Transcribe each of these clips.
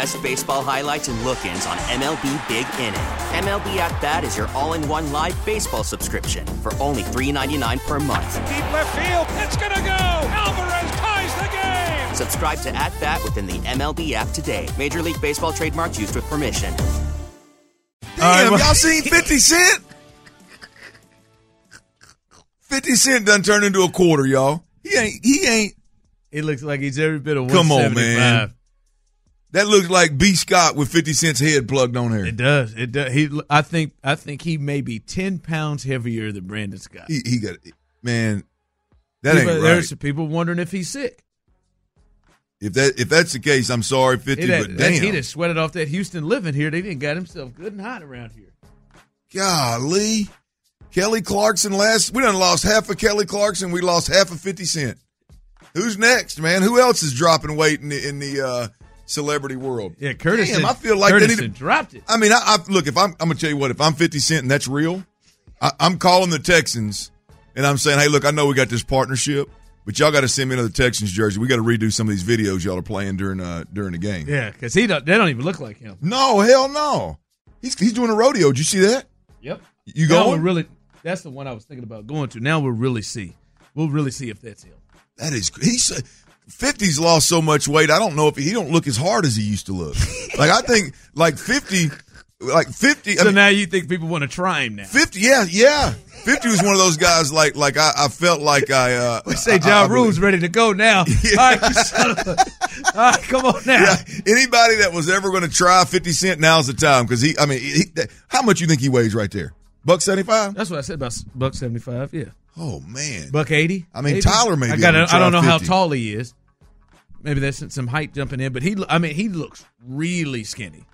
best baseball highlights and look-ins on MLB Big Inning. MLB At Bat is your all-in-one live baseball subscription for only $3.99 per month. Deep left field, it's gonna go. Alvarez ties the game. Subscribe to At Bat within the MLB app today. Major League Baseball trademarks used with permission. Damn, y'all seen 50 Cent? 50 Cent done turned into a quarter, y'all. He ain't, he ain't. It looks like he's every bit of Come on, 175. man. That looks like B. Scott with 50 Cent's head plugged on there. It does. It does. He, I think, I think he may be ten pounds heavier than Brandon Scott. He, he got, man, that ain't right. There's some people wondering if he's sick. If that if that's the case, I'm sorry, 50, He but damn. he just sweated off that Houston living here. They didn't got himself good and hot around here. Golly. Kelly Clarkson last we done lost half of Kelly Clarkson, we lost half of 50 Cent. Who's next, man? Who else is dropping weight in the in the uh, celebrity world? Yeah, Curtis. Damn, I feel like they Curtis need to, dropped it. I mean, I, I look if I'm I'm gonna tell you what, if I'm 50 Cent and that's real, I, I'm calling the Texans and I'm saying, hey, look, I know we got this partnership, but y'all got to send me another Texans jersey. We got to redo some of these videos y'all are playing during uh during the game. Yeah, because he don't. They don't even look like him. No, hell no. He's he's doing a rodeo. Did you see that? Yep. You Now going? really. That's the one I was thinking about going to. Now we'll really see. We'll really see if that's him. That is he's 50's lost so much weight. I don't know if he, he don't look as hard as he used to look. like I think like 50 like 50 I So mean, now you think people want to try him now? 50 yeah, yeah. 50 was one of those guys like like I, I felt like I uh We say I- I John believe- Rule's ready to go now. All right, you son of a- all right, come on now. Yeah, anybody that was ever going to try 50 cent now's the time cuz he I mean he, that- how much you think he weighs right there? Buck 75? That's what I said about buck seventy five. Yeah, Oh man. buck eighty. I mean, maybe? Tyler may I gotta, I don't try know how tall he is. Maybe that's some height jumping in, but he. I mean, he looks really skinny.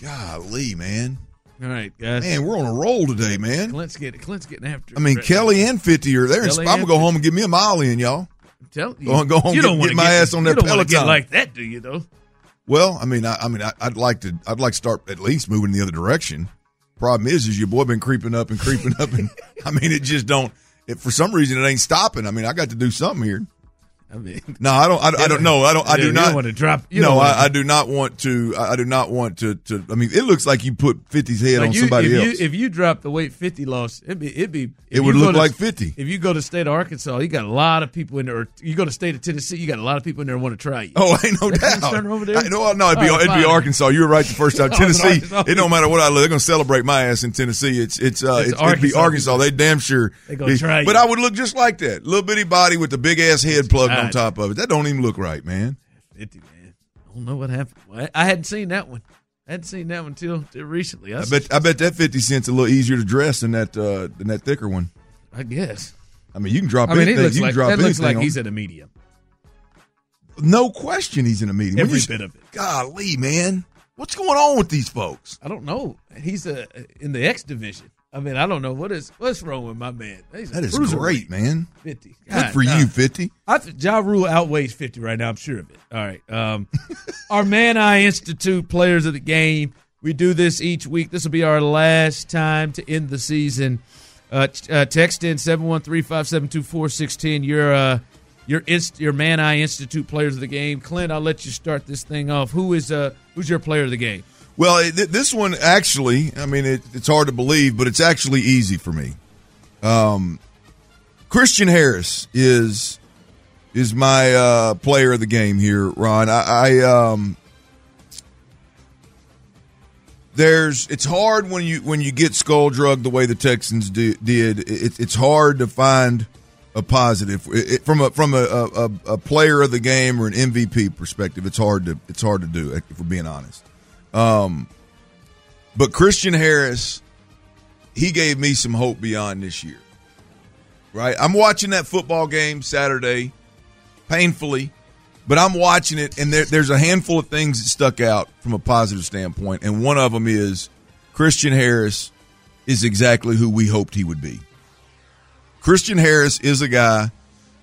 Golly, man. All right, guys. Man, we're on a roll today, man. Clint's getting Clint's getting after. Me. I mean, it. Kelly and 50 are there. Kelly I'm going to go home and give me a mile in, y'all. Tell you, Go go home, you get- don't wanna get my ass on that you don't wanna get Peloton. like that, do you? Though. Well, I mean, I, I mean, I, I'd like to, I'd like to start at least moving in the other direction. Problem is, is your boy been creeping up and creeping up, and I mean, it just don't. It, for some reason, it ain't stopping. I mean, I got to do something here. I mean, No, I don't. I, I don't know. I don't. I do don't wanna drop- you no, I, I do not want to. I, do not want to. To. I mean, it looks like you put 50's head like on you, somebody if else. You, if you drop the weight fifty loss, it'd be it'd be. It would look to- like 50. If you go to state of Arkansas, you got a lot of people in there. Or you go to state of Tennessee, you got a lot of people in there want to try you. Oh, ain't no doubt. over there? I, no, no, it'd be right, it'd be. Arkansas. You were right the first time. Oh, Tennessee. It don't matter what I look. They're gonna celebrate my ass in Tennessee. It's it's uh It's it's, it'd be Arkansas. Arkansas. They damn sure. They gonna try But you. I would look just like that. Little bitty body with the big ass head plugged on top of it. That don't even look right, man. Fifty man. I don't know what happened. I hadn't seen that one. I hadn't seen that one till, till recently. I bet I bet that fifty cents a little easier to dress than that uh than that thicker one. I guess. I mean, you can drop I mean, anything. looks you like drop that looks like on- he's at a medium. no question he's in a medium. Every bit of it. Golly, man, what's going on with these folks? I don't know. He's uh in the X division. I mean, I don't know what is what's wrong with my man. He's That is great, man. Fifty. Good for nah. you, fifty. I th- Ja Rule outweighs fifty right now. I'm sure of it. All right. Um, our Mann Eye Institute players of the game. We do this each week. This will be our last time to end the season. Uh, t- uh, text in 713-572-4610. Your uh, your inst- your Mann Eye Institute players of the game. Clint, I'll let you start this thing off. Who is uh who's your player of the game? Well, this one actually, I mean, it, it's hard to believe, but it's actually easy for me. Um, Christian Harris is is my uh, player of the game here, Ron. I, I um, there's it's hard when you when you get skull drug the way the Texans did. It, it's hard to find a positive it, it- from a from a, a, a player of the game or an MVP perspective. It's hard to it's hard to do if we're being honest. Um, But Christian Harris, he gave me some hope beyond this year. Right? I'm watching that football game Saturday, painfully, but I'm watching it, and there, there's a handful of things that stuck out from a positive standpoint, and one of them is Christian Harris is exactly who we hoped he would be. Christian Harris is a guy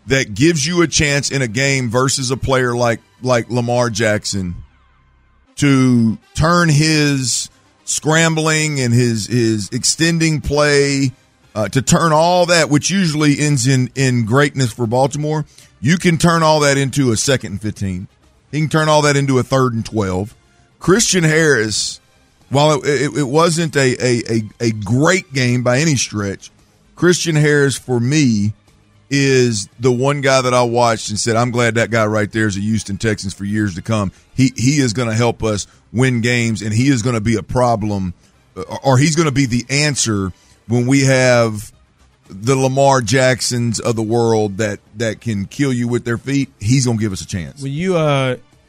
that gives you a chance in a game versus a player like like Lamar Jackson to turn his scrambling and his his extending play uh, to turn all that, which usually ends in in greatness for Baltimore. You can turn all that into a second and fifteen. He can turn all that into a third and twelve. Christian Harris, while it, it, it wasn't a, a, a a great game by any stretch, Christian Harris for me is the one guy that I watched and said, I'm glad that guy right there is a Houston Texans for years to come. He he is going to help us win games, and he is going to be a problem, or he's going to be the answer when we have the Lamar Jacksons of the world that that can kill you with their feet. He's going to give us a chance. When you uh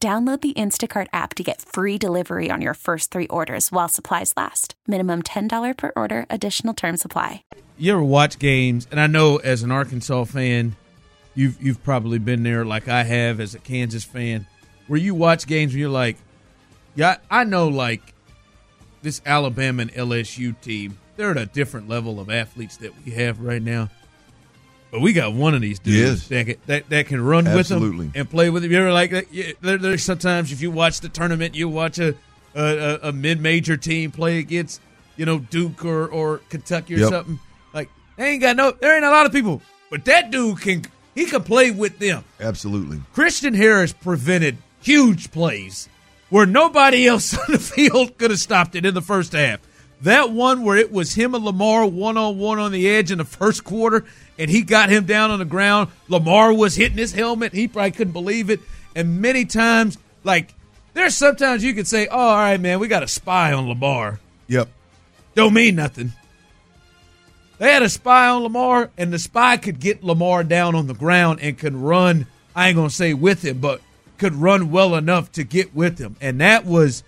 Download the Instacart app to get free delivery on your first three orders while supplies last. Minimum $10 per order, additional term supply. You ever watch games? And I know as an Arkansas fan, you've you've probably been there like I have as a Kansas fan, where you watch games and you're like, yeah, I know like this Alabama and LSU team, they're at a different level of athletes that we have right now. But we got one of these dudes Yes. that, can, that that can run Absolutely. with them and play with them. You ever like that? There, there's sometimes if you watch the tournament, you watch a a, a, a mid major team play against you know Duke or or Kentucky or Yep. something. Like they ain't got no. There ain't a lot of people, but that dude can he can play with them. Absolutely. Christian Harris prevented huge plays where nobody else on the field could have stopped it in the first half. That one where it was him and Lamar one on one on the edge in the first quarter, and he got him down on the ground. Lamar was hitting his helmet. He probably couldn't believe it. And many times, like, there's sometimes you could say, oh, all right, man, we got a spy on Lamar. Yep. Don't mean nothing. They had a spy on Lamar, and the spy could get Lamar down on the ground and could run. I ain't gonna say with him, but could run well enough to get with him. And that was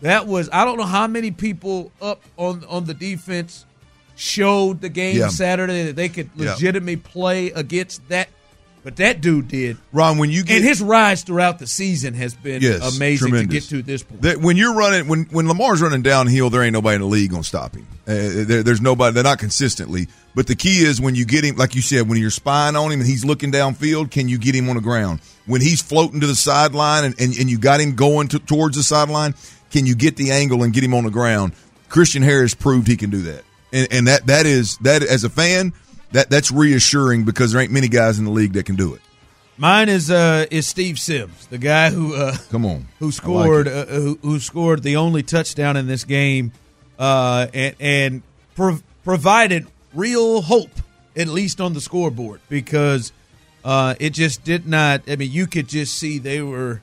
that was I don't know how many people up on on the defense showed the game Yeah. Saturday that they could Yeah. legitimately play against that, but that dude did. Ron, when you get And his rise throughout the season has been Yes, amazing to get to this point. That when you're running, when when Lamar's running downhill, there ain't nobody in the league gonna stop him. Uh, there, there's nobody. They're not consistently. But the key is when you get him, like you said, when you're spying on him and he's looking downfield, can you get him on the ground? When he's floating to the sideline and, and, and you got him going to, towards the sideline, can you get the angle and get him on the ground? Christian Harris proved he can do that, and, and that that is that as a fan, that that's reassuring because there ain't many guys in the league that can do it. Mine is uh is Steve Sims, the guy who uh Come on, who scored like uh, who, who scored the only touchdown in this game, uh, and and prov- provided real hope at least on the scoreboard because uh, it just did not. I mean, you could just see they were.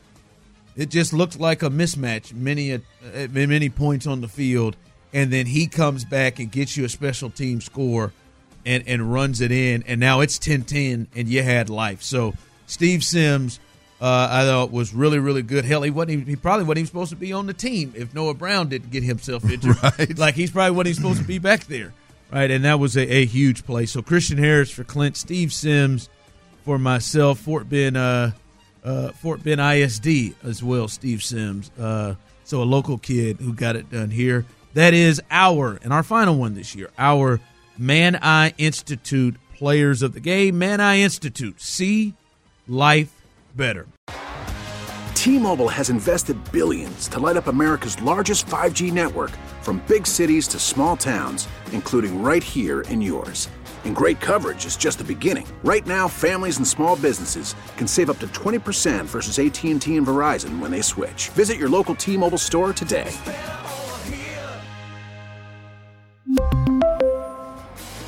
It just looked like a mismatch many at many points on the field, and then he comes back and gets you a special team score, and and runs it in, and now it's 10-10, and you had life. So Steve Sims, uh, I thought was really really good. Hell, he wasn't. Even, he probably wasn't even supposed to be on the team if Noah Brown didn't get himself injured. Right. Like he's probably wasn't even supposed to be back there, right? And that was a, a huge play. So Christian Harris for Clint, Steve Sims for myself, Fort Bend, uh, uh, Fort Bend ISD as well. Steve Sims, uh, so a local kid who got it done here. That is our and our final one this year. Our Mann Eye Institute players of the game. Mann Eye Institute. See life better. T-Mobile has invested billions to light up America's largest 5G network from big cities to small towns, including right here in yours. And great coverage is just the beginning. Right now, families and small businesses can save up to 20% versus AT&T and Verizon when they switch. Visit your local T-Mobile store today.